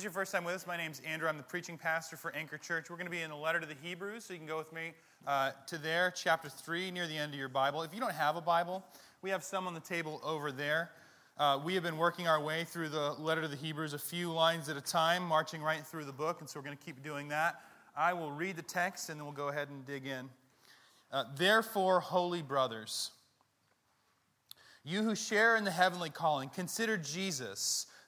is your first time with us, my name's Andrew. I'm the preaching pastor for Anchor Church. We're going to be in the letter to the Hebrews, so you can go with me uh, to there, chapter 3, near the end of your Bible. If you don't have a Bible, we have some on the table over there. Uh, we have been working our way through the letter to the Hebrews a few lines at a time, marching right through the book, and so we're going to keep doing that. I will read the text and then we'll go ahead and dig in. Uh, Therefore, holy brothers, you who share in the heavenly calling, consider Jesus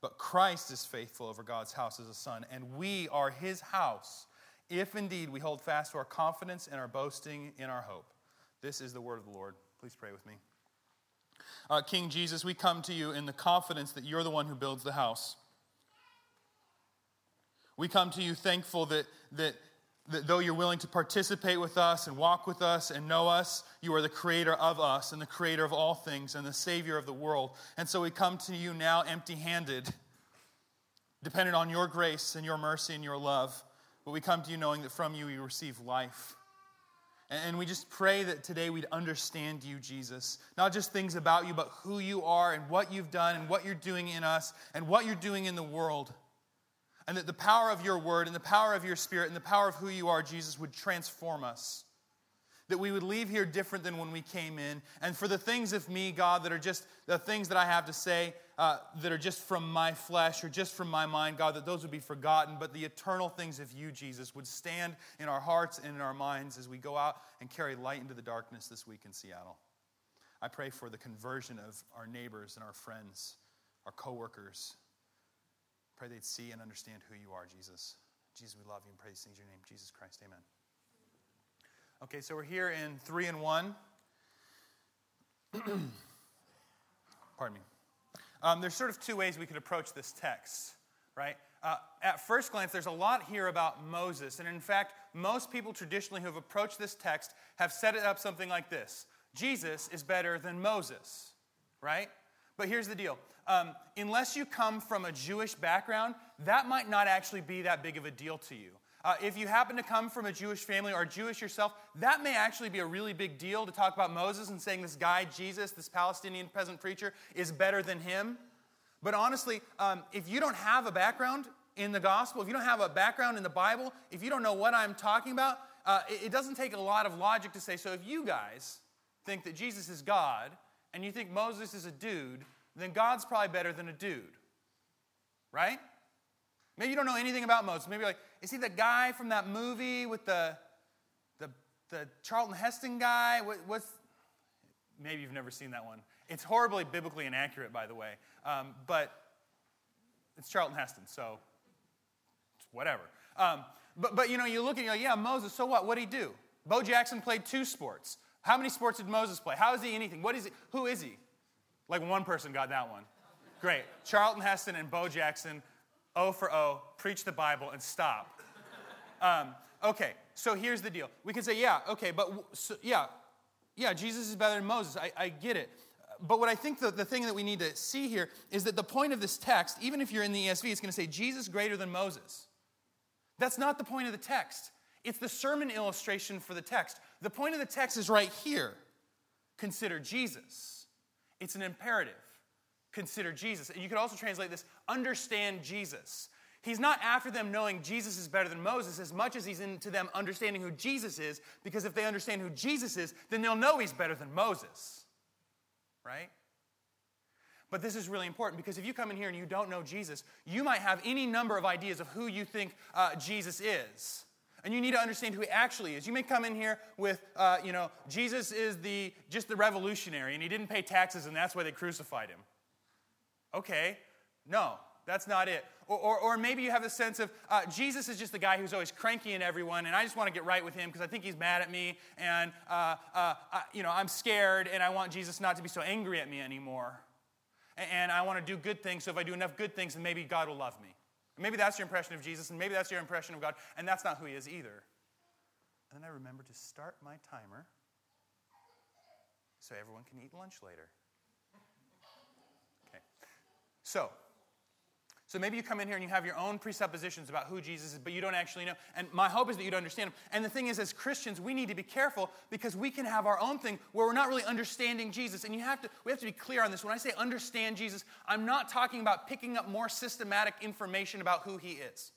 But Christ is faithful over God's house as a son, and we are his house, if indeed we hold fast to our confidence and our boasting in our hope. This is the word of the Lord. Please pray with me. Uh, King Jesus, we come to you in the confidence that you're the one who builds the house. We come to you thankful that, that, that though you're willing to participate with us and walk with us and know us, you are the creator of us and the creator of all things and the savior of the world. And so we come to you now empty handed, dependent on your grace and your mercy and your love. But we come to you knowing that from you we receive life. And we just pray that today we'd understand you, Jesus. Not just things about you, but who you are and what you've done and what you're doing in us and what you're doing in the world. And that the power of your word and the power of your spirit and the power of who you are, Jesus, would transform us. That we would leave here different than when we came in. And for the things of me, God, that are just the things that I have to say uh, that are just from my flesh or just from my mind, God, that those would be forgotten. But the eternal things of you, Jesus, would stand in our hearts and in our minds as we go out and carry light into the darkness this week in Seattle. I pray for the conversion of our neighbors and our friends, our coworkers, Pray they'd see and understand who you are, Jesus. Jesus, we love you and pray these things in your name, Jesus Christ. Amen. Okay, so we're here in 3 and 1. Pardon me. Um, there's sort of two ways we could approach this text, right? Uh, at first glance, there's a lot here about Moses. And in fact, most people traditionally who have approached this text have set it up something like this Jesus is better than Moses, right? But here's the deal um, unless you come from a Jewish background, that might not actually be that big of a deal to you. Uh, if you happen to come from a Jewish family or Jewish yourself, that may actually be a really big deal to talk about Moses and saying this guy, Jesus, this Palestinian peasant preacher, is better than him. But honestly, um, if you don't have a background in the gospel, if you don't have a background in the Bible, if you don't know what I'm talking about, uh, it, it doesn't take a lot of logic to say, so if you guys think that Jesus is God and you think Moses is a dude, then God's probably better than a dude. Right? Maybe you don't know anything about Moses. Maybe like, is he the guy from that movie with the the, the Charlton Heston guy? What, what's maybe you've never seen that one. It's horribly biblically inaccurate, by the way. Um, but it's Charlton Heston, so whatever. Um, but, but you know, you look at you like, yeah, Moses, so what? What did he do? Bo Jackson played two sports. How many sports did Moses play? How is he anything? What is he? Who is he? Like one person got that one. Great. Charlton Heston and Bo Jackson, O for O, preach the Bible and stop. Um, okay, so here's the deal. We can say, yeah, okay, but so, yeah, yeah, Jesus is better than Moses. I, I get it. But what I think the, the thing that we need to see here is that the point of this text, even if you're in the ESV, it's going to say Jesus greater than Moses. That's not the point of the text. It's the sermon illustration for the text. The point of the text is right here. Consider Jesus. It's an imperative. Consider Jesus. And you could also translate this understand Jesus. He's not after them knowing Jesus is better than Moses as much as he's into them understanding who Jesus is, because if they understand who Jesus is, then they'll know he's better than Moses. Right? But this is really important because if you come in here and you don't know Jesus, you might have any number of ideas of who you think uh, Jesus is and you need to understand who he actually is. You may come in here with, uh, you know, Jesus is the just the revolutionary, and he didn't pay taxes, and that's why they crucified him. Okay, no, that's not it. Or, or, or maybe you have a sense of uh, Jesus is just the guy who's always cranky in everyone, and I just want to get right with him because I think he's mad at me, and uh, uh, I, you know I'm scared, and I want Jesus not to be so angry at me anymore. And, and I want to do good things, so if I do enough good things, then maybe God will love me. Maybe that's your impression of Jesus, and maybe that's your impression of God, and that's not who he is either. And then I remember to start my timer so everyone can eat lunch later. Okay. So, so maybe you come in here and you have your own presuppositions about who Jesus is, but you don't actually know. And my hope is that you'd understand him. And the thing is, as Christians, we need to be careful because we can have our own thing where we're not really understanding Jesus. And you have to, we have to be clear on this. When I say understand Jesus, I'm not talking about picking up more systematic information about who he is.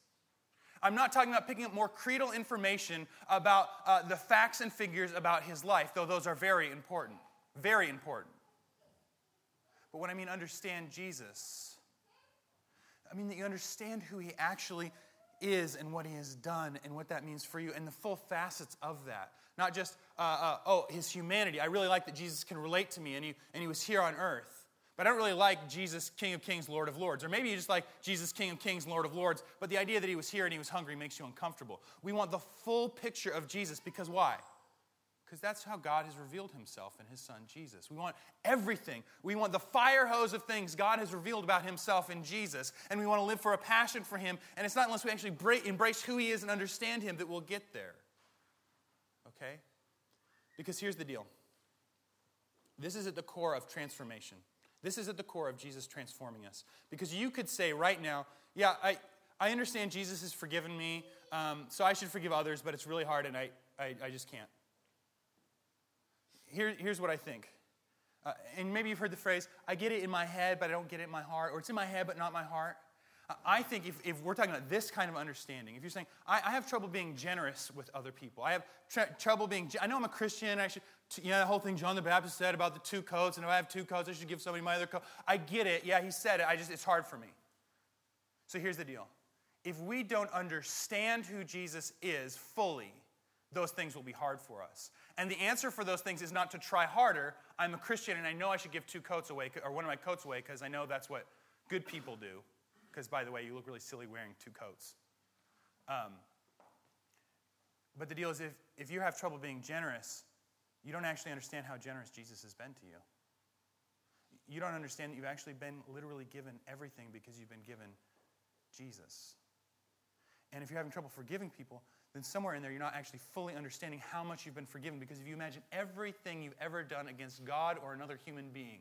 I'm not talking about picking up more creedal information about uh, the facts and figures about his life, though those are very important. Very important. But when I mean understand Jesus, I mean that you understand who he actually is and what he has done and what that means for you and the full facets of that. Not just, uh, uh, oh, his humanity. I really like that Jesus can relate to me and he, and he was here on earth. But I don't really like Jesus, King of Kings, Lord of Lords. Or maybe you just like Jesus, King of Kings, Lord of Lords, but the idea that he was here and he was hungry makes you uncomfortable. We want the full picture of Jesus because why? Because that's how God has revealed himself in his son Jesus. We want everything. We want the fire hose of things God has revealed about himself in Jesus. And we want to live for a passion for him. And it's not unless we actually embrace who he is and understand him that we'll get there. Okay? Because here's the deal this is at the core of transformation. This is at the core of Jesus transforming us. Because you could say right now, yeah, I, I understand Jesus has forgiven me, um, so I should forgive others, but it's really hard and I, I, I just can't here, here's what I think. Uh, and maybe you've heard the phrase, I get it in my head, but I don't get it in my heart, or it's in my head, but not my heart. Uh, I think if, if we're talking about this kind of understanding, if you're saying, I, I have trouble being generous with other people, I have tr- trouble being, I know I'm a Christian, I should, you know, the whole thing John the Baptist said about the two coats, and if I have two coats, I should give somebody my other coat. I get it. Yeah, he said it. I just, it's hard for me. So here's the deal. If we don't understand who Jesus is fully, those things will be hard for us. And the answer for those things is not to try harder. I'm a Christian and I know I should give two coats away, or one of my coats away, because I know that's what good people do. Because, by the way, you look really silly wearing two coats. Um, but the deal is, if, if you have trouble being generous, you don't actually understand how generous Jesus has been to you. You don't understand that you've actually been literally given everything because you've been given Jesus. And if you're having trouble forgiving people, then somewhere in there you're not actually fully understanding how much you've been forgiven. Because if you imagine everything you've ever done against God or another human being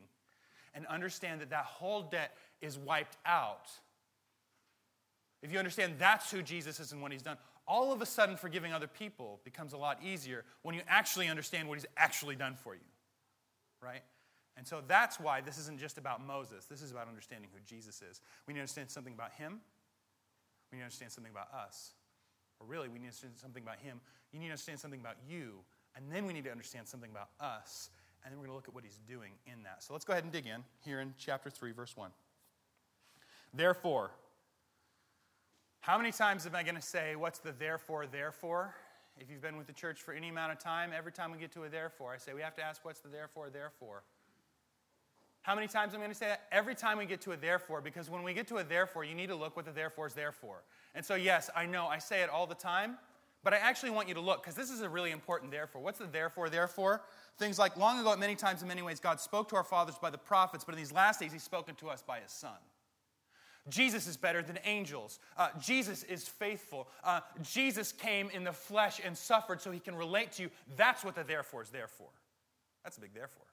and understand that that whole debt is wiped out, if you understand that's who Jesus is and what he's done, all of a sudden forgiving other people becomes a lot easier when you actually understand what he's actually done for you. Right? And so that's why this isn't just about Moses. This is about understanding who Jesus is. We need to understand something about him. We need to understand something about us. Or really, we need to understand something about him. You need to understand something about you. And then we need to understand something about us. And then we're going to look at what he's doing in that. So let's go ahead and dig in here in chapter 3, verse 1. Therefore, how many times am I going to say, What's the therefore, therefore? If you've been with the church for any amount of time, every time we get to a therefore, I say, We have to ask, What's the therefore, therefore? How many times am I'm going to say that? Every time we get to a therefore, because when we get to a therefore, you need to look what the therefore is there for. And so, yes, I know I say it all the time, but I actually want you to look because this is a really important therefore. What's the therefore, therefore? Things like long ago, at many times, in many ways, God spoke to our fathers by the prophets, but in these last days, He's spoken to us by His Son. Jesus is better than angels. Uh, Jesus is faithful. Uh, Jesus came in the flesh and suffered so He can relate to you. That's what the therefore is there for. That's a big therefore.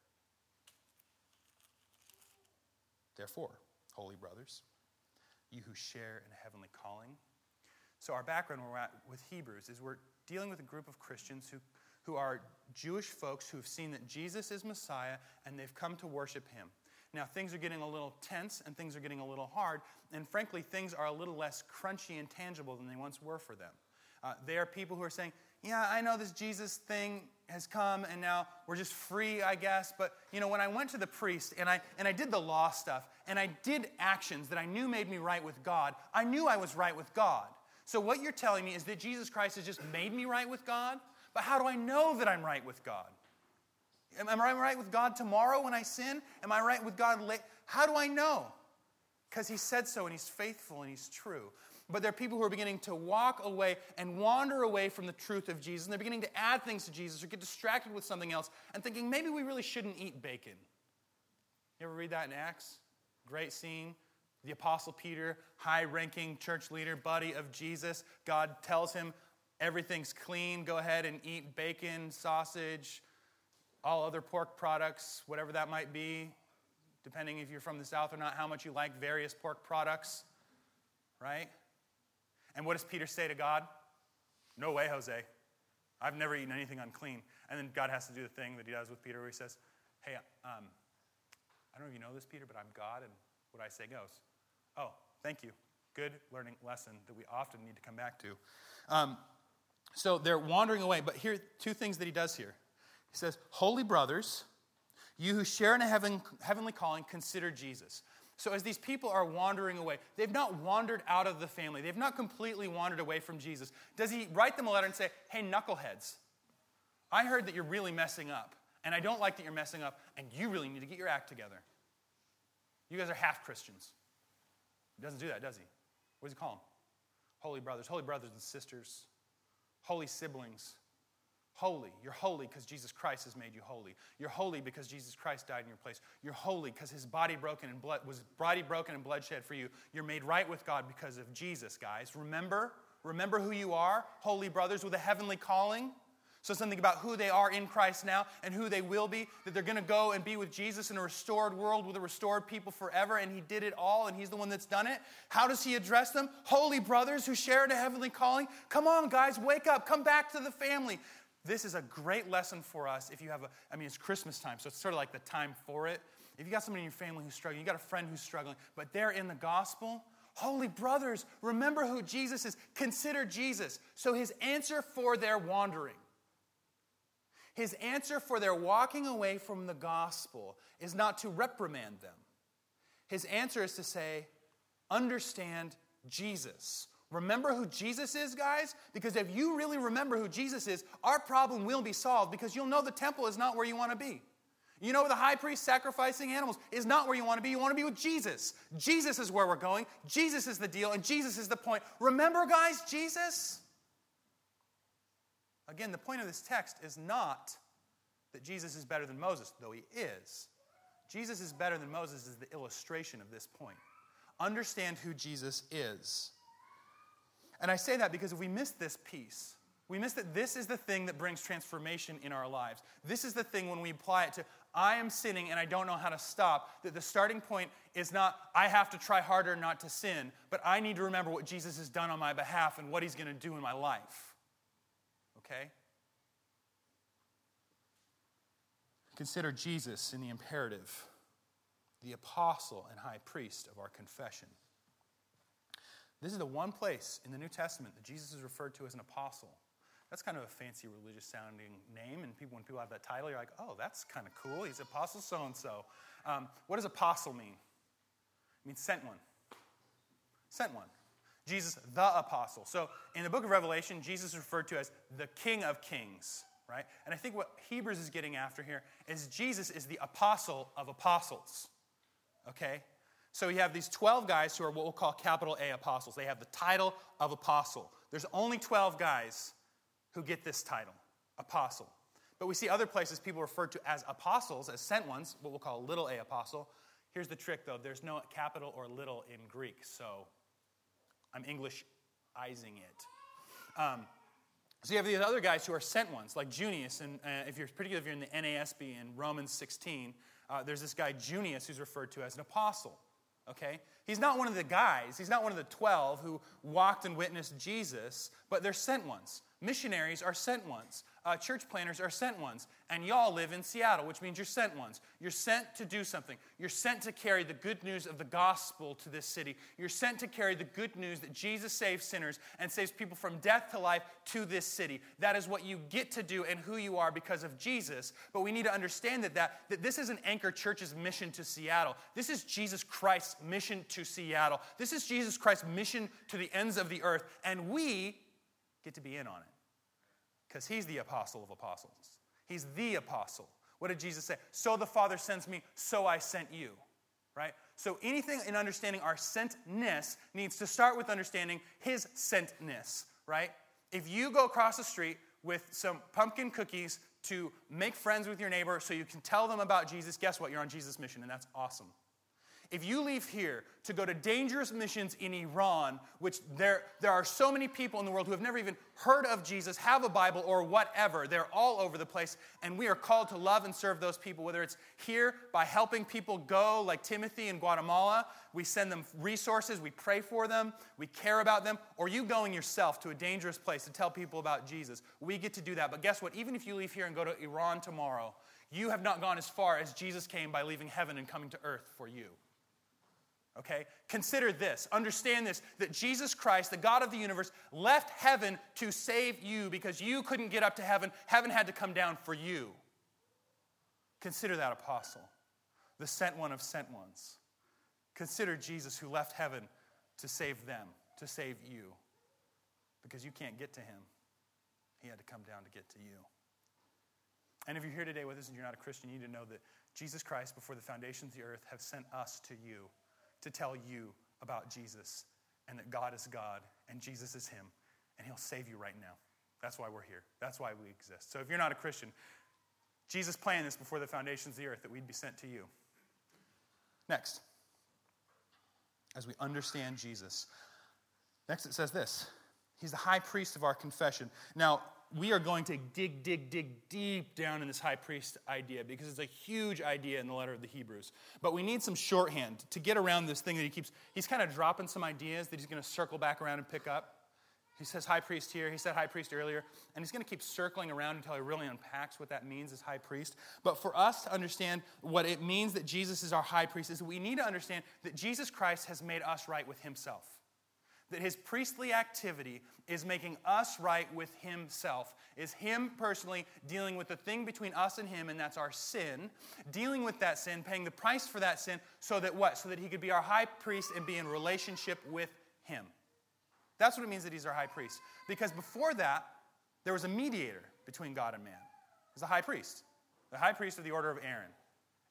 Therefore, holy brothers, you who share in a heavenly calling. So, our background where we're at with Hebrews is we're dealing with a group of Christians who, who are Jewish folks who have seen that Jesus is Messiah and they've come to worship him. Now, things are getting a little tense and things are getting a little hard, and frankly, things are a little less crunchy and tangible than they once were for them. Uh, they are people who are saying, Yeah, I know this Jesus thing has come and now we're just free, I guess. But, you know, when I went to the priest and I, and I did the law stuff and I did actions that I knew made me right with God, I knew I was right with God. So what you're telling me is that Jesus Christ has just made me right with God? But how do I know that I'm right with God? Am I right with God tomorrow when I sin? Am I right with God late? How do I know? Because He said so and He's faithful and He's true. But there are people who are beginning to walk away and wander away from the truth of Jesus. And they're beginning to add things to Jesus or get distracted with something else and thinking maybe we really shouldn't eat bacon. You ever read that in Acts? Great scene. The Apostle Peter, high ranking church leader, buddy of Jesus, God tells him, everything's clean, go ahead and eat bacon, sausage, all other pork products, whatever that might be, depending if you're from the South or not, how much you like various pork products, right? And what does Peter say to God? No way, Jose. I've never eaten anything unclean. And then God has to do the thing that he does with Peter where he says, Hey, um, I don't know if you know this, Peter, but I'm God, and what I say goes. Oh, thank you. Good learning lesson that we often need to come back to. Um, so they're wandering away, but here two things that he does here. He says, Holy brothers, you who share in a heaven, heavenly calling, consider Jesus. So, as these people are wandering away, they've not wandered out of the family. They've not completely wandered away from Jesus. Does he write them a letter and say, Hey, knuckleheads, I heard that you're really messing up, and I don't like that you're messing up, and you really need to get your act together? You guys are half Christians. He doesn't do that, does he? What does he call them? Holy brothers, holy brothers and sisters, holy siblings, Holy. You're holy because Jesus Christ has made you holy. You're holy because Jesus Christ died in your place. You're holy because his body broken and blood was body broken and bloodshed for you. You're made right with God because of Jesus, guys. Remember? Remember who you are, holy brothers with a heavenly calling. So, something about who they are in Christ now and who they will be, that they're going to go and be with Jesus in a restored world with a restored people forever, and He did it all, and He's the one that's done it. How does He address them? Holy brothers who share in a heavenly calling. Come on, guys, wake up. Come back to the family. This is a great lesson for us if you have a, I mean, it's Christmas time, so it's sort of like the time for it. If you got somebody in your family who's struggling, you got a friend who's struggling, but they're in the gospel, holy brothers, remember who Jesus is. Consider Jesus. So his answer for their wandering, his answer for their walking away from the gospel is not to reprimand them. His answer is to say, understand Jesus. Remember who Jesus is, guys? Because if you really remember who Jesus is, our problem will be solved because you'll know the temple is not where you want to be. You know, the high priest sacrificing animals is not where you want to be. You want to be with Jesus. Jesus is where we're going. Jesus is the deal, and Jesus is the point. Remember, guys, Jesus? Again, the point of this text is not that Jesus is better than Moses, though he is. Jesus is better than Moses is the illustration of this point. Understand who Jesus is. And I say that because if we miss this piece, we miss that this is the thing that brings transformation in our lives. This is the thing when we apply it to, I am sinning and I don't know how to stop, that the starting point is not, I have to try harder not to sin, but I need to remember what Jesus has done on my behalf and what he's going to do in my life. Okay? Consider Jesus in the imperative, the apostle and high priest of our confession. This is the one place in the New Testament that Jesus is referred to as an apostle. That's kind of a fancy religious sounding name, and people, when people have that title, you're like, oh, that's kind of cool. He's apostle so and so. What does apostle mean? It means sent one. Sent one. Jesus, the apostle. So in the book of Revelation, Jesus is referred to as the King of Kings, right? And I think what Hebrews is getting after here is Jesus is the apostle of apostles, okay? So you have these 12 guys who are what we'll call capital A apostles. They have the title of apostle. There's only 12 guys who get this title, apostle. But we see other places people referred to as apostles, as sent ones, what we'll call little a apostle. Here's the trick though there's no capital or little in Greek, so I'm Englishizing it. Um, so you have these other guys who are sent ones, like Junius, and uh, if you're particularly if you're in the NASB in Romans 16, uh, there's this guy Junius who's referred to as an apostle okay? He's not one of the guys, he's not one of the 12 who walked and witnessed Jesus, but they're sent ones. Missionaries are sent ones. Uh, church planters are sent ones. And y'all live in Seattle, which means you're sent ones. You're sent to do something. You're sent to carry the good news of the gospel to this city. You're sent to carry the good news that Jesus saves sinners and saves people from death to life to this city. That is what you get to do and who you are because of Jesus. But we need to understand that, that, that this isn't Anchor Church's mission to Seattle. This is Jesus Christ's mission to Seattle. This is Jesus Christ's mission to the ends of the earth. And we get to be in on it because he's the apostle of apostles. He's the apostle. What did Jesus say? So the Father sends me, so I sent you. Right? So anything in understanding our sentness needs to start with understanding his sentness, right? If you go across the street with some pumpkin cookies to make friends with your neighbor so you can tell them about Jesus, guess what? You're on Jesus' mission, and that's awesome. If you leave here to go to dangerous missions in Iran, which there, there are so many people in the world who have never even heard of Jesus, have a Bible, or whatever, they're all over the place, and we are called to love and serve those people, whether it's here by helping people go, like Timothy in Guatemala, we send them resources, we pray for them, we care about them, or you going yourself to a dangerous place to tell people about Jesus. We get to do that. But guess what? Even if you leave here and go to Iran tomorrow, you have not gone as far as Jesus came by leaving heaven and coming to earth for you. Okay? Consider this. Understand this that Jesus Christ, the God of the universe, left heaven to save you because you couldn't get up to heaven. Heaven had to come down for you. Consider that apostle, the sent one of sent ones. Consider Jesus who left heaven to save them, to save you, because you can't get to him. He had to come down to get to you. And if you're here today with us and you're not a Christian, you need to know that Jesus Christ, before the foundations of the earth, have sent us to you to tell you about Jesus and that God is God and Jesus is Him and He'll save you right now. That's why we're here. That's why we exist. So if you're not a Christian, Jesus planned this before the foundations of the earth that we'd be sent to you. Next, as we understand Jesus, next it says this He's the high priest of our confession. Now, we are going to dig, dig, dig deep down in this high priest idea because it's a huge idea in the letter of the Hebrews. But we need some shorthand to get around this thing that he keeps, he's kind of dropping some ideas that he's going to circle back around and pick up. He says high priest here, he said high priest earlier, and he's going to keep circling around until he really unpacks what that means as high priest. But for us to understand what it means that Jesus is our high priest, is we need to understand that Jesus Christ has made us right with himself that his priestly activity is making us right with himself, is him personally dealing with the thing between us and him, and that's our sin, dealing with that sin, paying the price for that sin, so that what? So that he could be our high priest and be in relationship with him. That's what it means that he's our high priest. Because before that, there was a mediator between God and man. It was the high priest, the high priest of the order of Aaron.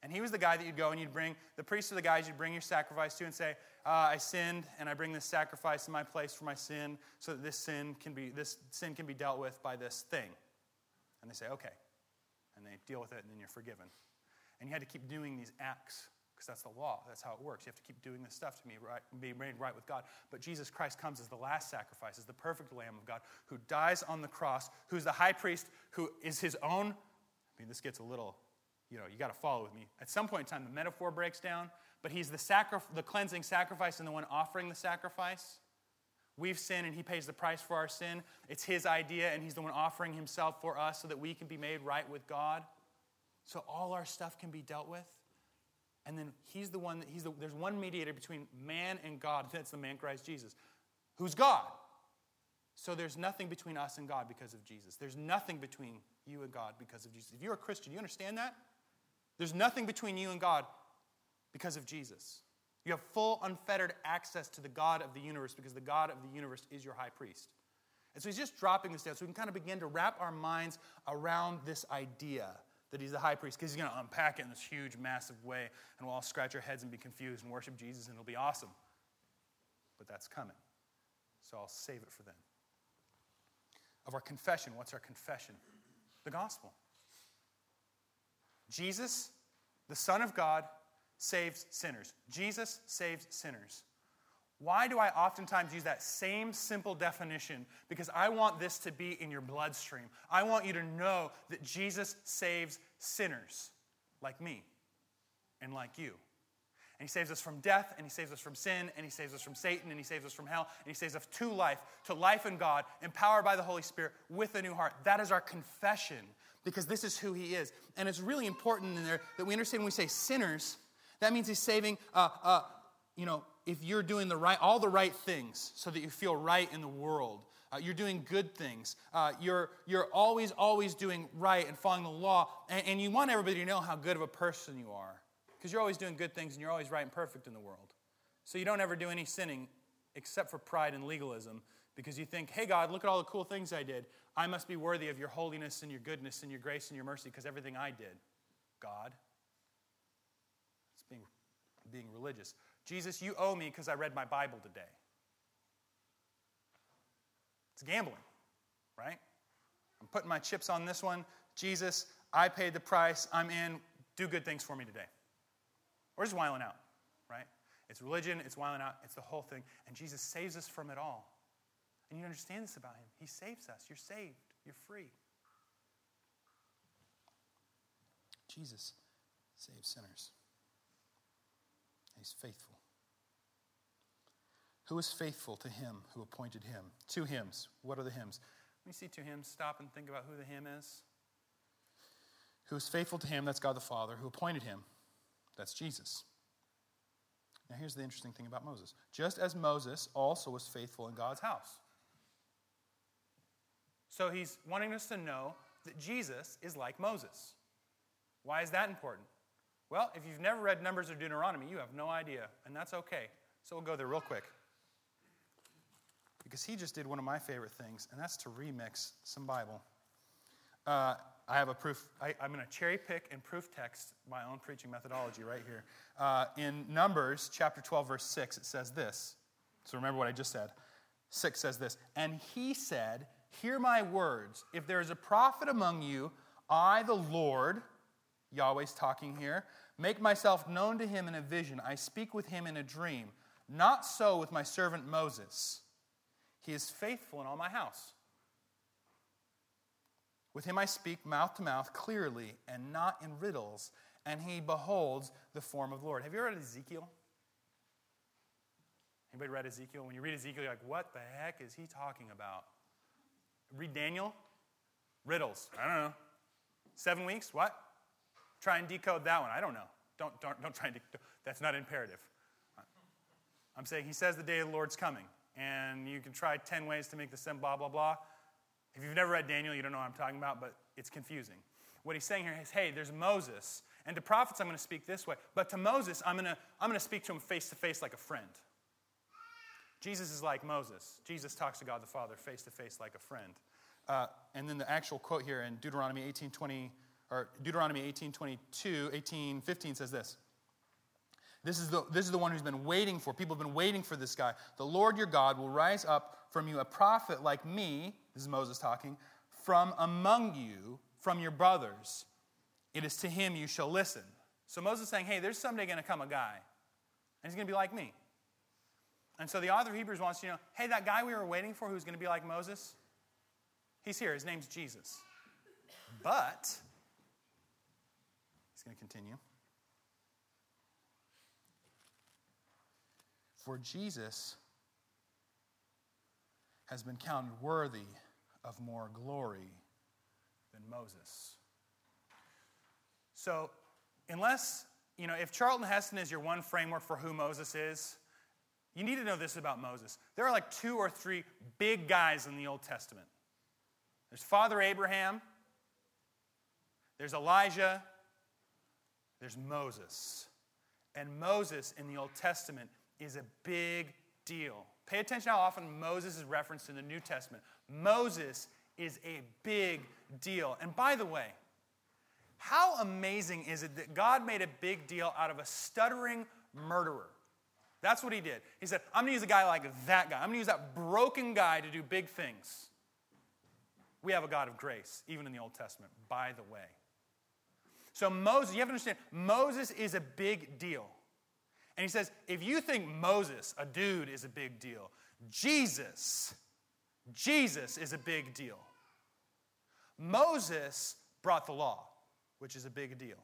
And he was the guy that you'd go and you'd bring, the priests are the guys you'd bring your sacrifice to and say, uh, I sinned and I bring this sacrifice in my place for my sin so that this sin can be, this sin can be dealt with by this thing. And they say, okay. And they deal with it and then you're forgiven. And you had to keep doing these acts because that's the law. That's how it works. You have to keep doing this stuff to be, right, be made right with God. But Jesus Christ comes as the last sacrifice, as the perfect Lamb of God who dies on the cross, who's the high priest, who is his own. I mean, this gets a little you know, you got to follow with me. At some point in time, the metaphor breaks down, but he's the, sacri- the cleansing sacrifice and the one offering the sacrifice. We've sinned and he pays the price for our sin. It's his idea and he's the one offering himself for us so that we can be made right with God. So all our stuff can be dealt with. And then he's the one that he's the, there's one mediator between man and God. That's the man Christ Jesus, who's God. So there's nothing between us and God because of Jesus. There's nothing between you and God because of Jesus. If you're a Christian, you understand that? There's nothing between you and God because of Jesus. You have full, unfettered access to the God of the universe because the God of the universe is your high priest. And so he's just dropping this down so we can kind of begin to wrap our minds around this idea that he's the high priest because he's going to unpack it in this huge, massive way, and we'll all scratch our heads and be confused and worship Jesus, and it'll be awesome. But that's coming. So I'll save it for then. Of our confession, what's our confession? The gospel. Jesus, the Son of God, saves sinners. Jesus saves sinners. Why do I oftentimes use that same simple definition? Because I want this to be in your bloodstream. I want you to know that Jesus saves sinners like me and like you. And he saves us from death, and he saves us from sin, and he saves us from Satan, and he saves us from hell, and he saves us to life, to life in God, empowered by the Holy Spirit with a new heart. That is our confession because this is who he is. And it's really important in there that we understand when we say sinners, that means he's saving, uh, uh, you know, if you're doing the right, all the right things so that you feel right in the world. Uh, you're doing good things. Uh, you're, you're always, always doing right and following the law. And, and you want everybody to know how good of a person you are because you're always doing good things and you're always right and perfect in the world. So you don't ever do any sinning except for pride and legalism because you think, hey, God, look at all the cool things I did. I must be worthy of your holiness and your goodness and your grace and your mercy because everything I did, God. It's being, being religious. Jesus, you owe me because I read my Bible today. It's gambling, right? I'm putting my chips on this one. Jesus, I paid the price. I'm in. Do good things for me today. Or just whiling out. right? It's religion, it's wilding out, it's the whole thing. And Jesus saves us from it all. And you understand this about him. He saves us. You're saved, you're free. Jesus saves sinners. He's faithful. Who is faithful to him who appointed him? Two hymns. What are the hymns? When you see two hymns, stop and think about who the hymn is. Who is faithful to him, that's God the Father, who appointed him, that's Jesus. Now, here's the interesting thing about Moses. Just as Moses also was faithful in God's house. So he's wanting us to know that Jesus is like Moses. Why is that important? Well, if you've never read Numbers or Deuteronomy, you have no idea, and that's okay. So we'll go there real quick. Because he just did one of my favorite things, and that's to remix some Bible. Uh, I have a proof. I, am going to cherry pick and proof text my own preaching methodology right here. Uh, in Numbers chapter 12, verse 6, it says this. So remember what I just said. 6 says this And he said, Hear my words. If there is a prophet among you, I, the Lord, Yahweh's talking here, make myself known to him in a vision. I speak with him in a dream. Not so with my servant Moses. He is faithful in all my house. With him I speak mouth to mouth clearly and not in riddles, and he beholds the form of the Lord. Have you read Ezekiel? Anybody read Ezekiel? When you read Ezekiel, you're like, what the heck is he talking about? Read Daniel? Riddles. I don't know. Seven weeks? What? Try and decode that one. I don't know. Don't, don't, don't try and decode. That's not imperative. I'm saying he says the day of the Lord's coming. And you can try 10 ways to make the sim blah, blah, blah. If you've never read Daniel, you don't know what I'm talking about, but it's confusing. What he's saying here is hey, there's Moses, and to prophets, I'm going to speak this way, but to Moses, I'm going to, I'm going to speak to him face to face like a friend. Jesus is like Moses. Jesus talks to God the Father face to face like a friend. Uh, and then the actual quote here in Deuteronomy 18:20 or Deuteronomy 18:22, 18:15 says this. This is, the, this is the one who's been waiting for. People have been waiting for this guy. The Lord your God will rise up from you a prophet like me, this is Moses talking, from among you, from your brothers. It is to him you shall listen. So Moses is saying, hey, there's someday going to come a guy, and he's going to be like me. And so the author of Hebrews wants you to know, hey, that guy we were waiting for who's going to be like Moses, he's here. His name's Jesus. But, he's going to continue. For Jesus has been counted worthy of more glory than Moses. So, unless, you know, if Charlton Heston is your one framework for who Moses is, you need to know this about Moses. There are like two or three big guys in the Old Testament there's Father Abraham, there's Elijah, there's Moses. And Moses in the Old Testament is a big deal. Pay attention how often Moses is referenced in the New Testament. Moses is a big deal. And by the way, how amazing is it that God made a big deal out of a stuttering murderer? That's what he did. He said, I'm going to use a guy like that guy. I'm going to use that broken guy to do big things. We have a God of grace, even in the Old Testament, by the way. So, Moses, you have to understand, Moses is a big deal. And he says, if you think Moses, a dude, is a big deal, Jesus, Jesus is a big deal. Moses brought the law, which is a big deal.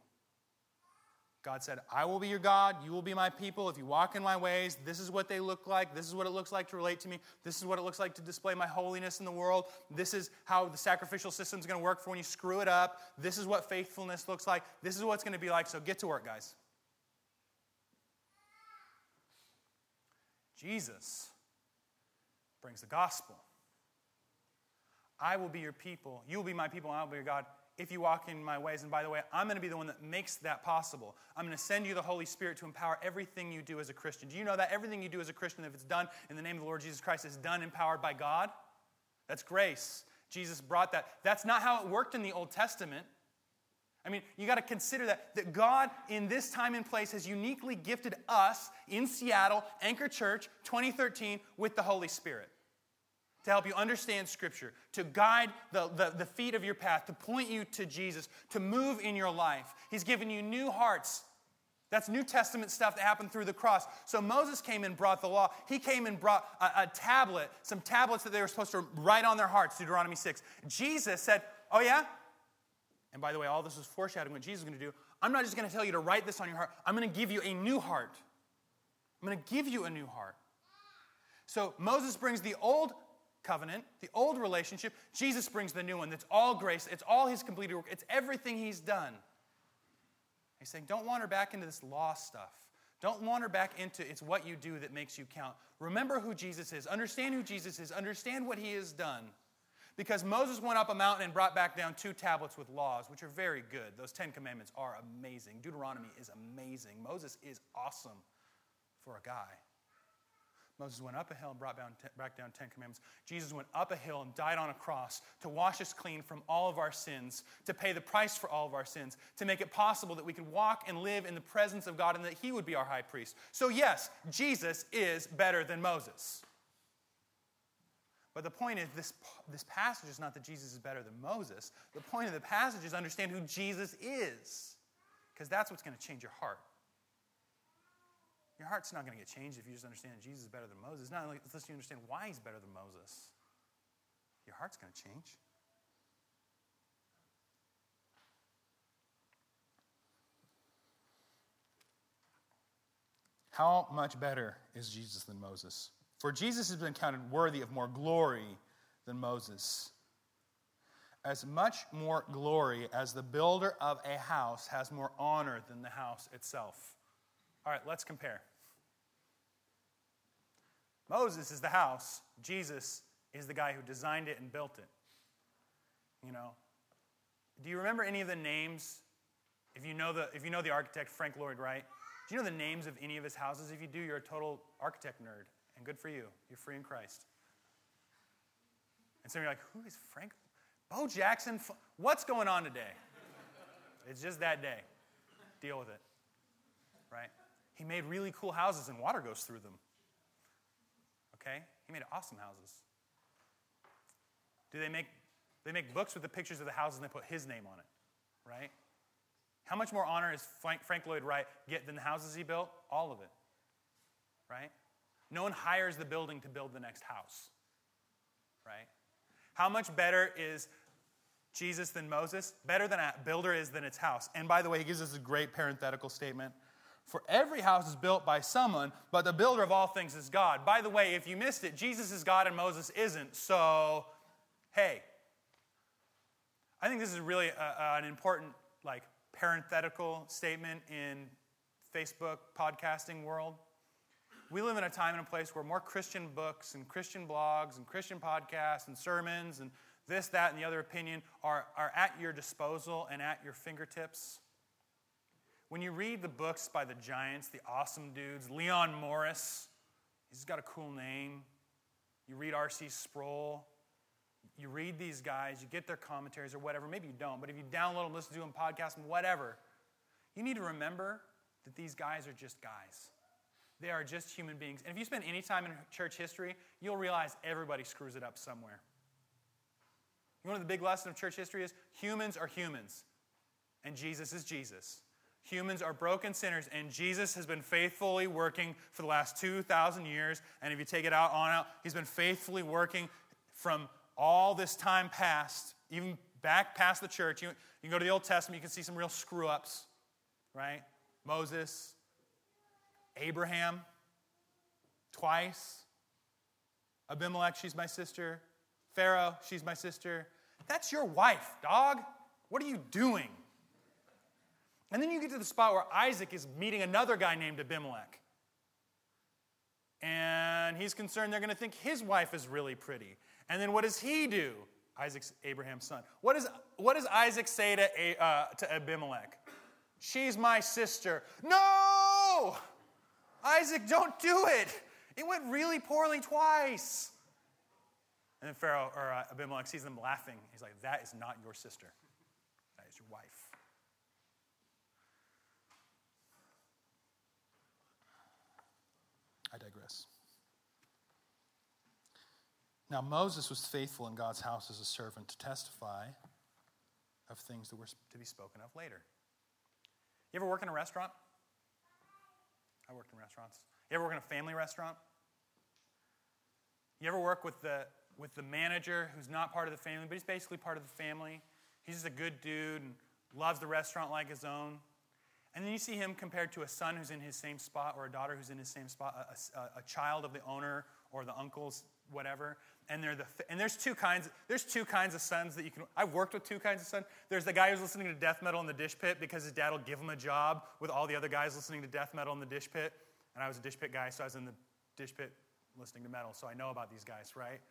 God said, I will be your God, you will be my people. If you walk in my ways, this is what they look like. This is what it looks like to relate to me. This is what it looks like to display my holiness in the world. This is how the sacrificial system is going to work for when you screw it up. This is what faithfulness looks like. This is what it's going to be like. So get to work, guys. Jesus brings the gospel. I will be your people. You will be my people, and I will be your God if you walk in my ways. And by the way, I'm going to be the one that makes that possible. I'm going to send you the Holy Spirit to empower everything you do as a Christian. Do you know that everything you do as a Christian, if it's done in the name of the Lord Jesus Christ, is done empowered by God? That's grace. Jesus brought that. That's not how it worked in the Old Testament. I mean, you got to consider that, that God in this time and place has uniquely gifted us in Seattle, Anchor Church 2013, with the Holy Spirit to help you understand Scripture, to guide the, the, the, feet of your path, to point you to Jesus, to move in your life. He's given you new hearts That's New Testament stuff that happened through the cross. So Moses came and brought the law. He came and brought a, a, tablet, some tablets that they were supposed to write on their hearts, Deuteronomy 6. Jesus said, Oh, yeah? And by the way, all this is foreshadowing what Jesus is going to do. I'm not just going to tell you to write this on your heart, I'm going to give you a new heart. I'm going to give you a new heart. So Moses brings the old covenant, the old relationship. Jesus brings the new one. That's all grace. It's all his completed work. It's everything he's done. He's saying, don't wander back into this law stuff. Don't wander back into it's what you do that makes you count. Remember who Jesus is. Understand who Jesus is. Understand what he has done. Because Moses went up a mountain and brought back down two tablets with laws, which are very good. Those Ten Commandments are amazing. Deuteronomy is amazing. Moses is awesome for a guy. Moses went up a hill and brought down, back down Ten Commandments. Jesus went up a hill and died on a cross to wash us clean from all of our sins, to pay the price for all of our sins, to make it possible that we could walk and live in the presence of God and that He would be our high priest. So, yes, Jesus is better than Moses. But the point is, this, this passage is not that Jesus is better than Moses. The point of the passage is understand who Jesus is, because that's what's going to change your heart. Your heart's not going to get changed if you just understand Jesus is better than Moses. Not unless you understand why he's better than Moses. Your heart's going to change. How much better is Jesus than Moses? For Jesus has been counted worthy of more glory than Moses. As much more glory as the builder of a house has more honor than the house itself. All right, let's compare. Moses is the house, Jesus is the guy who designed it and built it. You know, do you remember any of the names? If you know the, if you know the architect Frank Lloyd Wright, do you know the names of any of his houses? If you do, you're a total architect nerd, and good for you. You're free in Christ. And so you're like, who is Frank? Bo Jackson? What's going on today? it's just that day. Deal with it. Right? He made really cool houses, and water goes through them okay? He made awesome houses. Do they make they make books with the pictures of the houses and they put his name on it, right? How much more honor is Frank, Frank Lloyd Wright get than the houses he built? All of it, right? No one hires the building to build the next house, right? How much better is Jesus than Moses? Better than a builder is than its house. And by the way, he gives us a great parenthetical statement. For every house is built by someone, but the builder of all things is God. By the way, if you missed it, Jesus is God and Moses isn't. So, hey. I think this is really a, an important, like, parenthetical statement in Facebook podcasting world. We live in a time and a place where more Christian books and Christian blogs and Christian podcasts and sermons and this, that, and the other opinion are, are at your disposal and at your fingertips. When you read the books by the giants, the awesome dudes, Leon Morris, he's got a cool name. You read R.C. Sproul, you read these guys, you get their commentaries or whatever. Maybe you don't, but if you download them, listen to them, podcast them, whatever, you need to remember that these guys are just guys. They are just human beings. And if you spend any time in church history, you'll realize everybody screws it up somewhere. One of the big lessons of church history is? Humans are humans, and Jesus is Jesus. Humans are broken sinners, and Jesus has been faithfully working for the last 2,000 years. And if you take it out on out, he's been faithfully working from all this time past, even back past the church. You, you can go to the Old Testament, you can see some real screw ups, right? Moses, Abraham, twice. Abimelech, she's my sister. Pharaoh, she's my sister. That's your wife, dog. What are you doing? And then you get to the spot where Isaac is meeting another guy named Abimelech. And he's concerned they're going to think his wife is really pretty. And then what does he do? Isaac's Abraham's son. What, is, what does Isaac say to, uh, to Abimelech? She's my sister. No! Isaac, don't do it. It went really poorly twice. And then Pharaoh or uh, Abimelech sees them laughing. He's like, That is not your sister, that is your wife. Digress. Now, Moses was faithful in God's house as a servant to testify of things that were to be spoken of later. You ever work in a restaurant? I worked in restaurants. You ever work in a family restaurant? You ever work with the, with the manager who's not part of the family, but he's basically part of the family? He's just a good dude and loves the restaurant like his own. And then you see him compared to a son who's in his same spot or a daughter who's in his same spot, a, a, a child of the owner or the uncle's whatever. And, they're the, and there's two kinds. There's two kinds of sons that you can. I've worked with two kinds of sons. There's the guy who's listening to death metal in the dish pit because his dad will give him a job with all the other guys listening to death metal in the dish pit. And I was a dish pit guy, so I was in the dish pit listening to metal, so I know about these guys, right?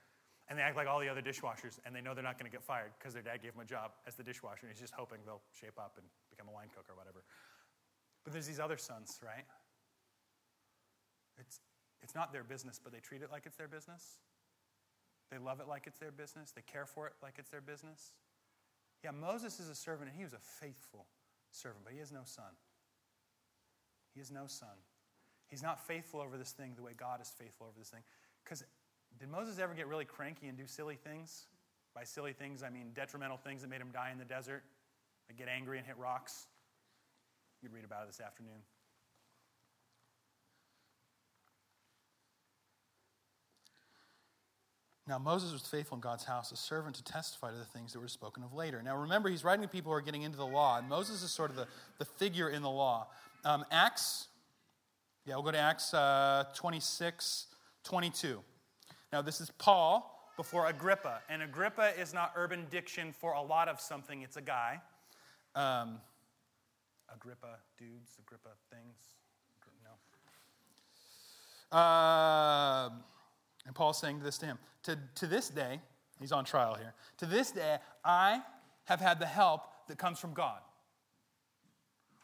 And they act like all the other dishwashers, and they know they're not going to get fired because their dad gave them a job as the dishwasher, and he's just hoping they'll shape up and become a line cook or whatever. But there's these other sons, right? It's, it's not their business, but they treat it like it's their business. They love it like it's their business. They care for it like it's their business. Yeah, Moses is a servant, and he was a faithful servant, but he has no son. He has no son. He's not faithful over this thing the way God is faithful over this thing. Because did Moses ever get really cranky and do silly things? By silly things, I mean detrimental things that made him die in the desert, like get angry and hit rocks. You'd read about it this afternoon. Now, Moses was faithful in God's house, a servant to testify to the things that were spoken of later. Now, remember, he's writing to people who are getting into the law, and Moses is sort of the, the figure in the law. Um, Acts yeah, we'll go to Acts uh, 26, 22. Now, this is Paul before Agrippa. And Agrippa is not urban diction for a lot of something, it's a guy. Um, Agrippa dudes, Agrippa things. No. Uh, and Paul's saying this to him to, to this day, he's on trial here. To this day, I have had the help that comes from God.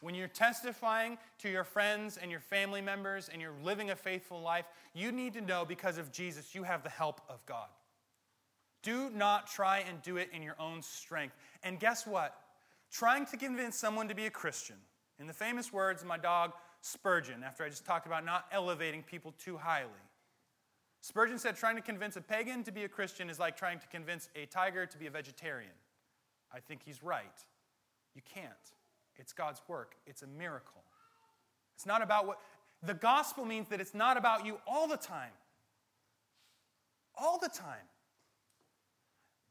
When you're testifying to your friends and your family members and you're living a faithful life, you need to know because of Jesus, you have the help of God. Do not try and do it in your own strength. And guess what? Trying to convince someone to be a Christian, in the famous words of my dog Spurgeon, after I just talked about not elevating people too highly. Spurgeon said trying to convince a pagan to be a Christian is like trying to convince a tiger to be a vegetarian. I think he's right. You can't. It's God's work, it's a miracle. It's not about what. The gospel means that it's not about you all the time. All the time.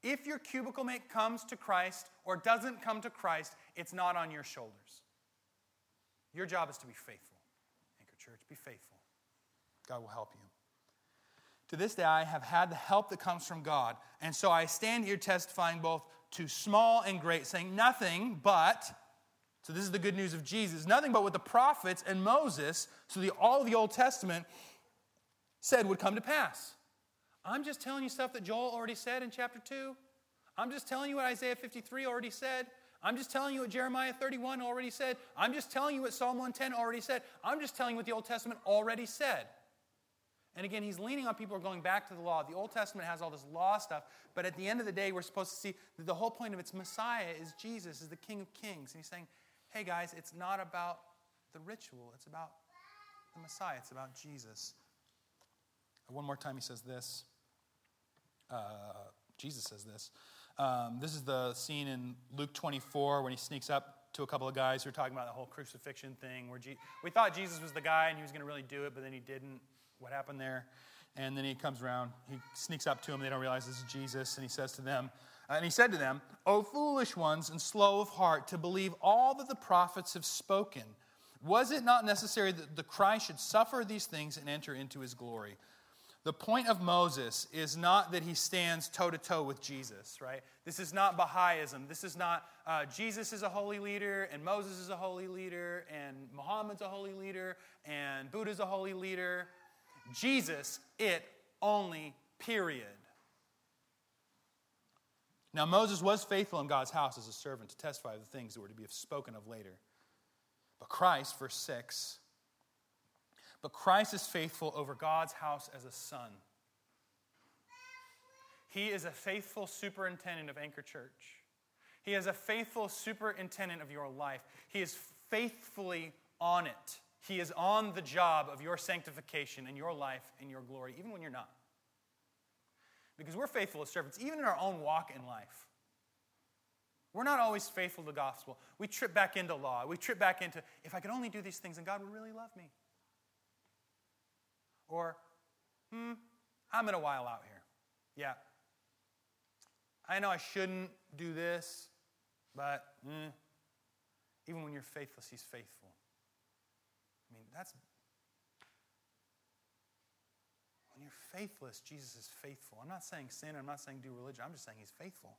If your cubicle mate comes to Christ or doesn't come to Christ, it's not on your shoulders. Your job is to be faithful. Anchor Church, be faithful. God will help you. To this day, I have had the help that comes from God. And so I stand here testifying both to small and great, saying nothing but so, this is the good news of Jesus. Nothing but what the prophets and Moses, so the, all of the Old Testament, said would come to pass. I'm just telling you stuff that Joel already said in chapter 2. I'm just telling you what Isaiah 53 already said. I'm just telling you what Jeremiah 31 already said. I'm just telling you what Psalm 110 already said. I'm just telling you what the Old Testament already said. And again, he's leaning on people who are going back to the law. The Old Testament has all this law stuff, but at the end of the day, we're supposed to see that the whole point of its Messiah is Jesus, is the King of Kings. And he's saying, hey guys, it's not about the ritual, it's about the Messiah, it's about Jesus. One more time, he says this. Uh, Jesus says this. Um, this is the scene in Luke 24 when he sneaks up to a couple of guys who are talking about the whole crucifixion thing. Where Je- we thought Jesus was the guy and he was going to really do it, but then he didn't. What happened there? And then he comes around, he sneaks up to them, they don't realize this is Jesus, and he says to them, and he said to them, O foolish ones and slow of heart to believe all that the prophets have spoken. Was it not necessary that the Christ should suffer these things and enter into his glory? The point of Moses is not that he stands toe to toe with Jesus, right? This is not Baha'ism. This is not uh, Jesus is a holy leader and Moses is a holy leader and Muhammad's a holy leader and Buddha's a holy leader. Jesus, it only, period. Now, Moses was faithful in God's house as a servant to testify of the things that were to be spoken of later. But Christ, verse 6, but Christ is faithful over God's house as a son. He is a faithful superintendent of Anchor Church. He is a faithful superintendent of your life. He is faithfully on it. He is on the job of your sanctification and your life and your glory, even when you're not because we're faithful as servants, even in our own walk in life. We're not always faithful to the gospel. We trip back into law. We trip back into, if I could only do these things, and God would really love me. Or, hmm, I'm in a while out here. Yeah. I know I shouldn't do this, but mm, even when you're faithless, He's faithful. I mean, that's. When you're faithless, Jesus is faithful. I'm not saying sin, I'm not saying do religion, I'm just saying He's faithful.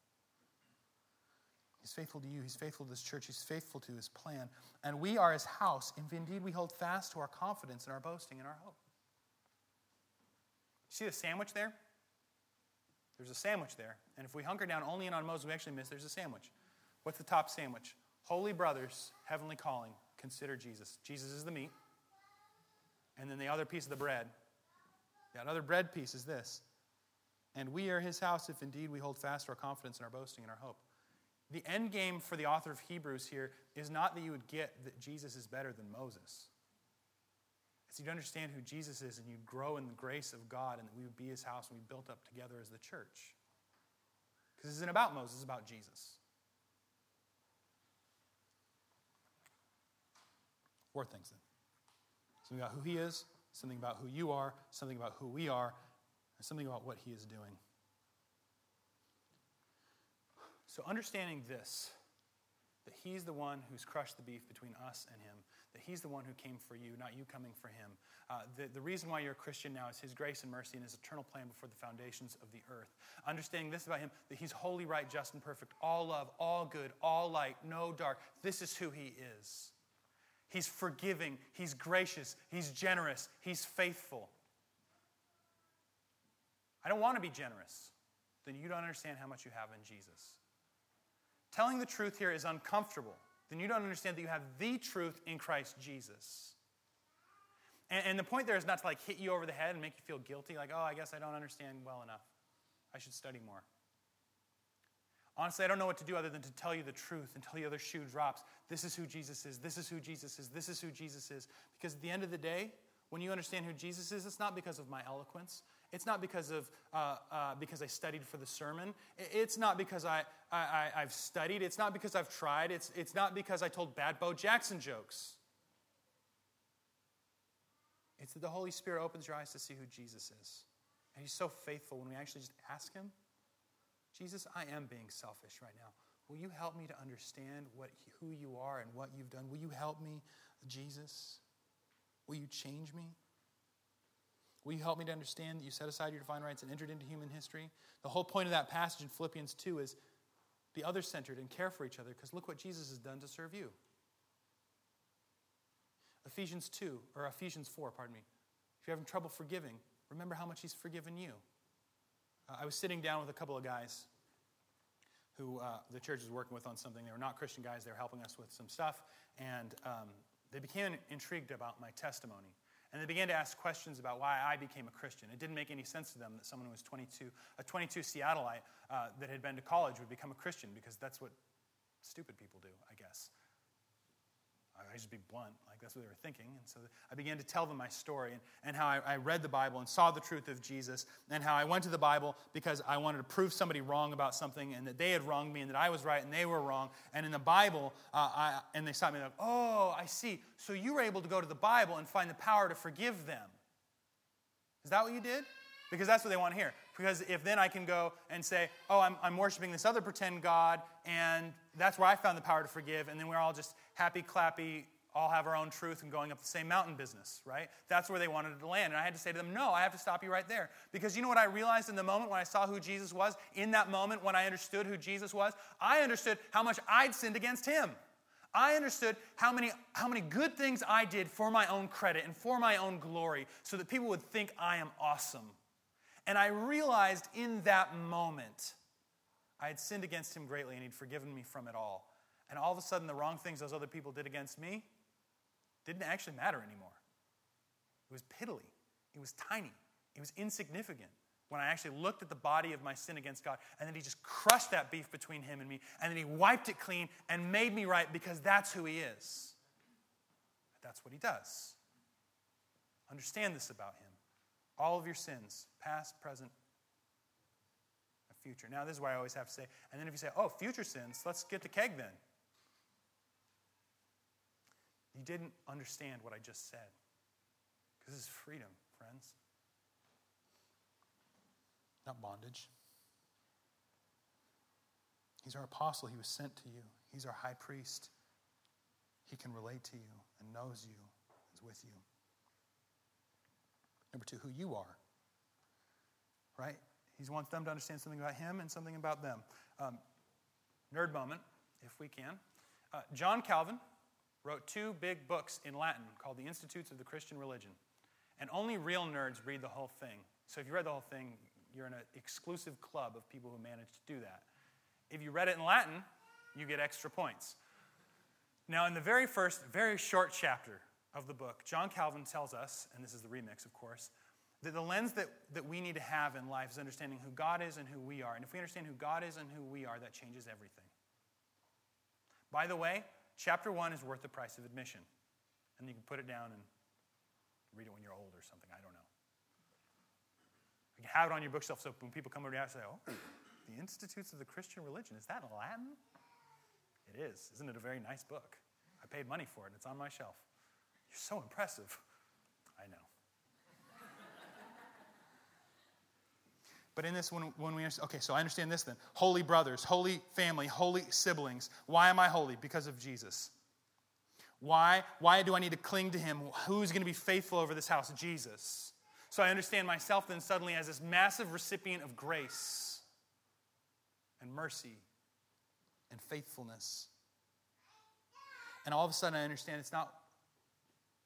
He's faithful to you. He's faithful to this church. He's faithful to his plan. And we are his house, if indeed we hold fast to our confidence and our boasting and our hope. See the sandwich there? There's a sandwich there. And if we hunker down only in on Moses, we actually miss there's a sandwich. What's the top sandwich? Holy brothers, heavenly calling, consider Jesus. Jesus is the meat. And then the other piece of the bread, that other bread piece is this. And we are his house if indeed we hold fast our confidence and our boasting and our hope. The end game for the author of Hebrews here is not that you would get that Jesus is better than Moses. It's you'd understand who Jesus is and you'd grow in the grace of God and that we would be his house and we built up together as the church. Because this isn't about Moses, it's about Jesus. Four things then. Something about who he is, something about who you are, something about who we are, and something about what he is doing. So, understanding this, that He's the one who's crushed the beef between us and Him, that He's the one who came for you, not you coming for Him. Uh, the, the reason why you're a Christian now is His grace and mercy and His eternal plan before the foundations of the earth. Understanding this about Him, that He's holy, right, just, and perfect, all love, all good, all light, no dark. This is who He is. He's forgiving, He's gracious, He's generous, He's faithful. I don't want to be generous. Then you don't understand how much you have in Jesus telling the truth here is uncomfortable, then you don't understand that you have the truth in Christ Jesus. And, and, the point there is not to like hit you over the head and make you feel guilty, like, oh, I guess I don't understand well enough. I should study more. Honestly, I don't know what to do other than to tell you the truth until the other shoe drops. This is who Jesus is. This is who Jesus is. This is who Jesus is. Because at the end of the day, when you understand who Jesus is, it's not because of my eloquence. It's not because of uh, uh, because I studied for the sermon. It's not because I, I, have studied. It's not because I've tried. It's, it's not because I told bad Bo Jackson jokes. It's that the Holy Spirit opens your eyes to see who Jesus is. And He's so faithful when we actually just ask Him, Jesus, I am being selfish right now. Will you help me to understand what, who you are and what you've done? Will you help me, Jesus? Will you change me? Will you help me to understand that you set aside your divine rights and entered into human history? The whole point of that passage in Philippians 2 is be other centered and care for each other because look what Jesus has done to serve you. Ephesians 2, or Ephesians 4, pardon me. If you're having trouble forgiving, remember how much He's forgiven you. Uh, I was sitting down with a couple of guys who uh, the church is working with on something. They were not Christian guys, they were helping us with some stuff, and um, they became intrigued about my testimony. And they began to ask questions about why I became a Christian. It didn't make any sense to them that someone who was 22, a 22 Seattleite uh, that had been to college would become a Christian because that's what stupid people do, I guess. I just be blunt, like that's what they were thinking. And so I began to tell them my story and, and how I, I, read the Bible and saw the truth of Jesus, and how I went to the Bible because I wanted to prove somebody wrong about something and that they had wronged me and that I was right and they were wrong. And in the Bible, uh, I, and they stopped me like, oh, I see. So you were able to go to the Bible and find the power to forgive them. Is that what you did? Because that's what they want to hear. Because if then I can go and say, oh, I'm, I'm worshiping this other pretend God, and that's where I found the power to forgive, and then we're all just happy, clappy, all have our own truth and going up the same mountain business, right? That's where they wanted to land. And I had to say to them, no, I have to stop you right there. Because you know what I realized in the moment when I saw who Jesus was? In that moment when I understood who Jesus was, I understood how much I'd sinned against him. I understood how many, how many good things I did for my own credit and for my own glory so that people would think I am awesome. And I realized in that moment I had sinned against him greatly and he'd forgiven me from it all. And all of a sudden, the wrong things those other people did against me didn't actually matter anymore. It was piddly, it was tiny, it was insignificant when I actually looked at the body of my sin against God, and then He just crushed that beef between Him and me, and then He wiped it clean and made me right because that's who He is. That's what He does. Understand this about Him. All of your sins, past, present, and future. Now, this is why I always have to say, and then if you say, oh, future sins, let's get to keg then. You didn't understand what I just said. Because this is freedom friends. Not bondage. He's our apostle. He was sent to you. He's our high priest. He can relate to you and knows you, is with you. Number two, who you are. Right? He wants them to understand something about him and something about them. Um, nerd moment, if we can. Uh, John Calvin wrote two big books in Latin called The Institutes of the Christian Religion. And only real nerds read the whole thing. So if you read the whole thing, you're in an exclusive club of people who managed to do that. If you read it in Latin, you get extra points. Now, in the very first, very short chapter of the book, John Calvin tells us, and this is the remix, of course, that the lens that, that we need to have in life is understanding who God is and who we are. And if we understand who God is and who we are, that changes everything. By the way, chapter one is worth the price of admission. And you can put it down and read it when you're old or something. I don't know. You can have it on your bookshelf so when people come over to you, say, oh, the Institutes of the Christian Religion, is that in Latin? It is. Isn't it a very nice book? I paid money for it, it's on my shelf. You're so impressive. I know. But in this, when, when we okay, so I understand this then. Holy brothers, holy family, holy siblings. Why am I holy? Because of Jesus. Why, why do I need to cling to him? Who's going to be faithful over this house? Jesus. So I understand myself then suddenly as this massive recipient of grace and mercy and faithfulness. And all of a sudden I understand it's not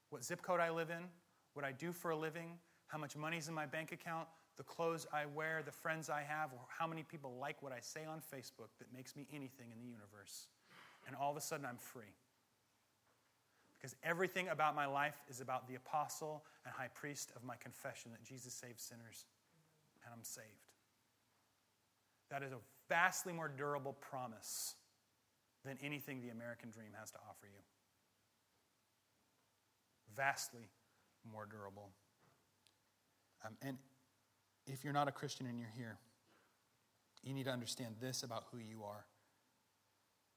what zip code I live in, what I do for a living, how much money's in my bank account, the clothes I wear, the friends I have, or how many people like what I say on Facebook that makes me anything in the universe. And all of a sudden, I'm free. Because everything about my life is about the apostle and high priest of my confession that Jesus saves sinners, and I'm saved. That is a vastly more durable promise than anything the American dream has to offer you. Vastly more durable. Um, and if you're not a Christian and you're here, you need to understand this about who you are.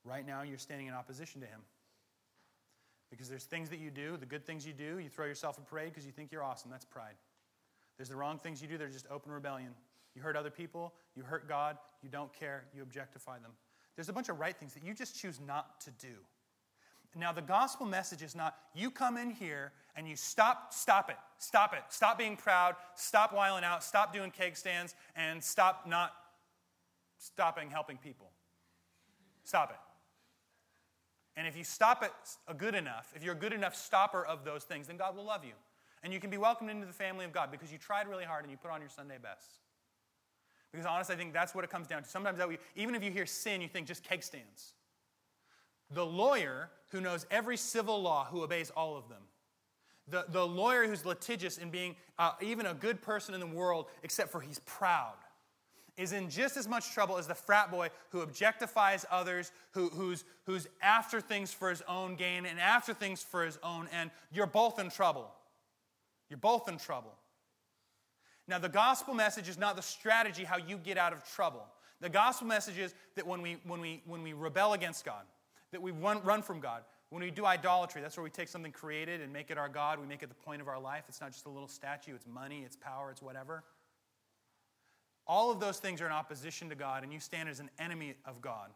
Right now, you're standing in opposition to Him. Because there's things that you do, the good things you do, you throw yourself a parade because you think you're awesome. That's pride. There's the wrong things you do, they're just open rebellion. You hurt other people, you hurt God, you don't care, you objectify them. There's a bunch of right things that you just choose not to do. Now, the gospel message is not you come in here and you stop, stop it, stop it, stop being proud, stop wiling out, stop doing cake stands, and stop not stopping helping people. Stop it. And if you stop it good enough, if you're a good enough stopper of those things, then God will love you. And you can be welcomed into the family of God because you tried really hard and you put on your Sunday best. Because honestly, I think that's what it comes down to. Sometimes, that we, even if you hear sin, you think just cake stands. The lawyer who knows every civil law, who obeys all of them. The, the lawyer who's litigious in being uh, even a good person in the world, except for he's proud, is in just as much trouble as the frat boy who objectifies others, who, who's, who's after things for his own gain and after things for his own end. You're both in trouble. You're both in trouble. Now, the gospel message is not the strategy how you get out of trouble. The gospel message is that when we, when we, when we rebel against God, that we run, from God, when we do idolatry, that's where we take something created and make it our God. We make it the point of our life. It's not just a little statue, it's money, it's power, it's whatever. All of those things are in opposition to God, and you stand as an enemy of God.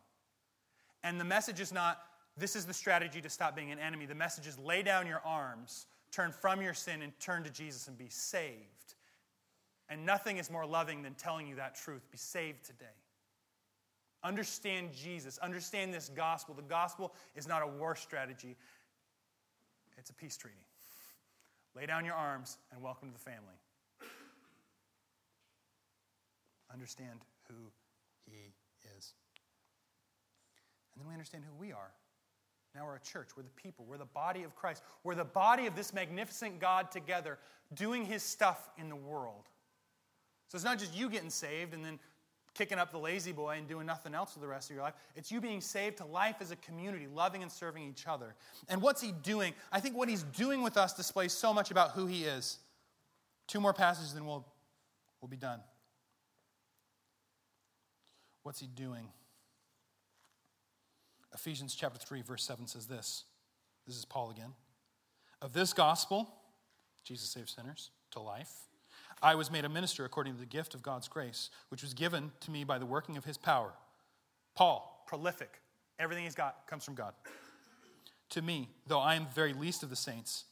And the message is not, this is the strategy to stop being an enemy. The message is lay down your arms, turn from your sin, and turn to Jesus and be saved. And nothing is more loving than telling you that truth. Be saved today. Understand Jesus. Understand this gospel. The gospel is not a war strategy, it's a peace treaty. Lay down your arms and welcome to the family. Understand who He is. And then we understand who we are. Now we're a church. We're the people. We're the body of Christ. We're the body of this magnificent God together doing His stuff in the world. So it's not just you getting saved and then kicking up the lazy boy and doing nothing else for the rest of your life. It's you being saved to life as a community, loving and serving each other. And what's he doing? I think what he's doing with us displays so much about who he is. Two more passages, then we'll, we'll be done. What's he doing? Ephesians chapter 3, verse 7 says this. This is Paul again. Of this gospel, Jesus saves sinners. to life. I was made a minister according to the gift of God's grace, which was given to me by the working of his power. Paul, prolific. Everything he's got comes from God. To me, though I am the very least of the saints,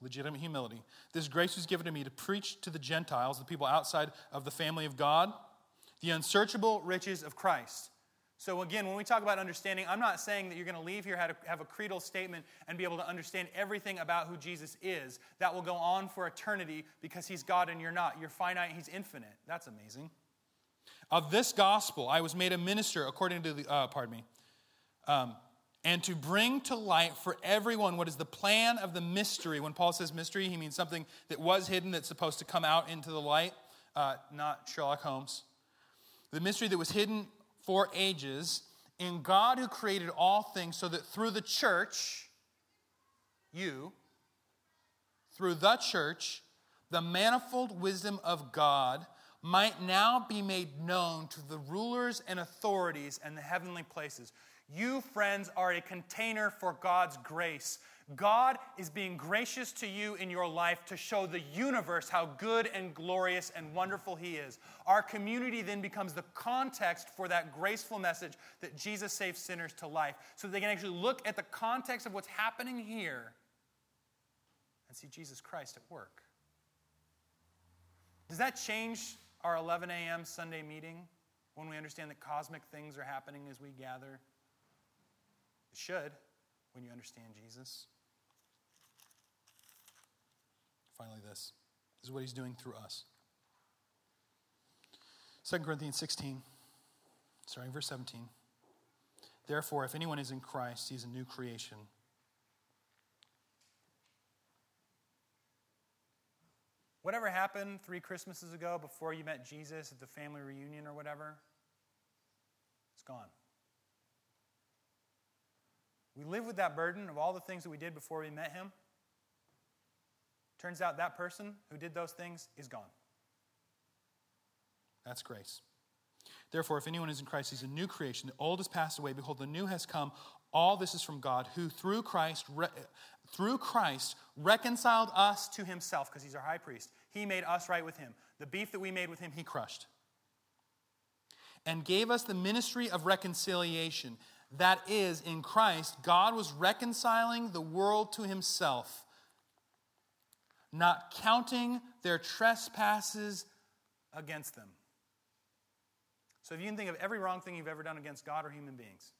legitimate humility, this grace was given to me to preach to the Gentiles, the people outside of the family of God, the unsearchable riches of Christ so, again, when we talk about understanding, I'm not saying that you're going to leave here, have a creedal statement, and be able to understand everything about who Jesus is. That will go on for eternity because he's God and you're not. You're finite, he's infinite. That's amazing. Of this gospel, I was made a minister according to the, uh, pardon me, um, and to bring to light for everyone what is the plan of the mystery. When Paul says mystery, he means something that was hidden that's supposed to come out into the light, uh, not Sherlock Holmes. The mystery that was hidden for ages in God who created all things, so that through the church, you, through the church, the manifold wisdom of God might now be made known to the rulers and authorities and the heavenly places. You, friends, are a container for God's grace God is being gracious to you in your life to show the universe how good and glorious and wonderful He is. Our community then becomes the context for that graceful message that Jesus saves sinners to life. So they can actually look at the context of what's happening here and see Jesus Christ at work. Does that change our 11 a.m. Sunday meeting when we understand that cosmic things are happening as we gather? It should when you understand Jesus. Finally, this. This is what he's doing through us. 2 Corinthians 16, starting verse 17. Therefore, if anyone is in Christ, he is a new creation. Whatever happened three Christmases ago before you met Jesus at the family reunion or whatever, it's gone. We live with that burden of all the things that we did before we met him. Turns out that person who did those things is gone. That's grace. Therefore, if anyone is in Christ, he's a new creation. The old has passed away. Behold, the new has come. All this is from God, who through Christ, re- through Christ reconciled us to himself, because he's our high priest. He made us right with him. The beef that we made with him, he crushed. And gave us the ministry of reconciliation. That is, in Christ, God was reconciling the world to himself not counting their trespasses against them. So if you can think of every wrong thing you've ever done against God or human beings,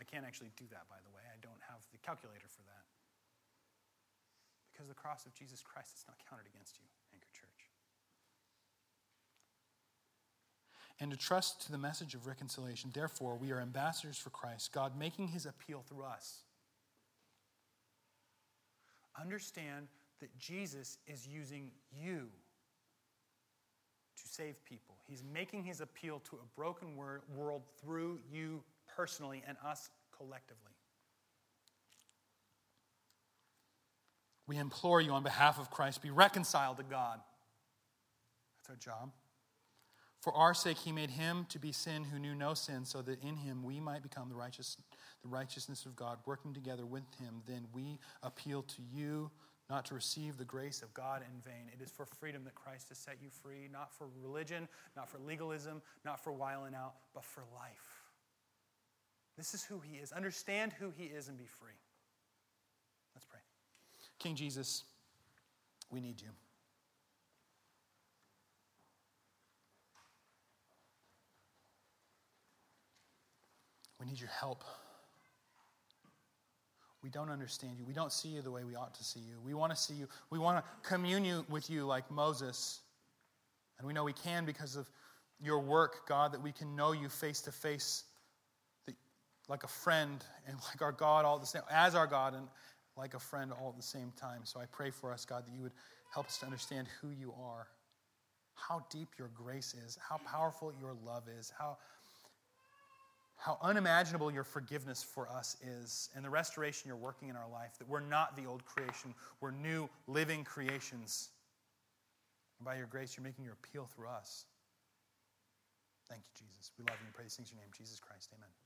I can't actually do that, by the way. I don't have the calculator for that. Because the cross of Jesus Christ is not counted against you, Anchor Church. And to trust to the message of reconciliation. Therefore, we are ambassadors for Christ, God making his appeal through us. Understand that Jesus is using you to save people. He's making his appeal to a broken world through you personally and us collectively. We implore you on behalf of Christ, be reconciled to God. That's our job. For our sake, he made him to be sin who knew no sin, so that in him we might become the, righteous, the righteousness of God. Working together with him, then we appeal to you not to receive the grace of God in vain. It is for freedom that Christ has set you free, not for religion, not for legalism, not for whiling out, but for life. This is who He is. Understand who He is and be free. Let's pray. King Jesus, we need you. We need your help. We don't understand you. We don't see you the way we ought to see you. We want to see you. We want to commune with you like Moses. And we know we can because of your work, God, that we can know you face to face like a friend and like our God all the same, as our God and like a friend all at the same time. So I pray for us, God, that you would help us to understand who you are, how deep your grace is, how powerful your love is, how how unimaginable your forgiveness for us is and the restoration you're working in our life, that we're not the old creation, we're new living creations. And by your grace, you're making your appeal through us. Thank you, Jesus. We love you and praise things in your name, Jesus Christ. Amen.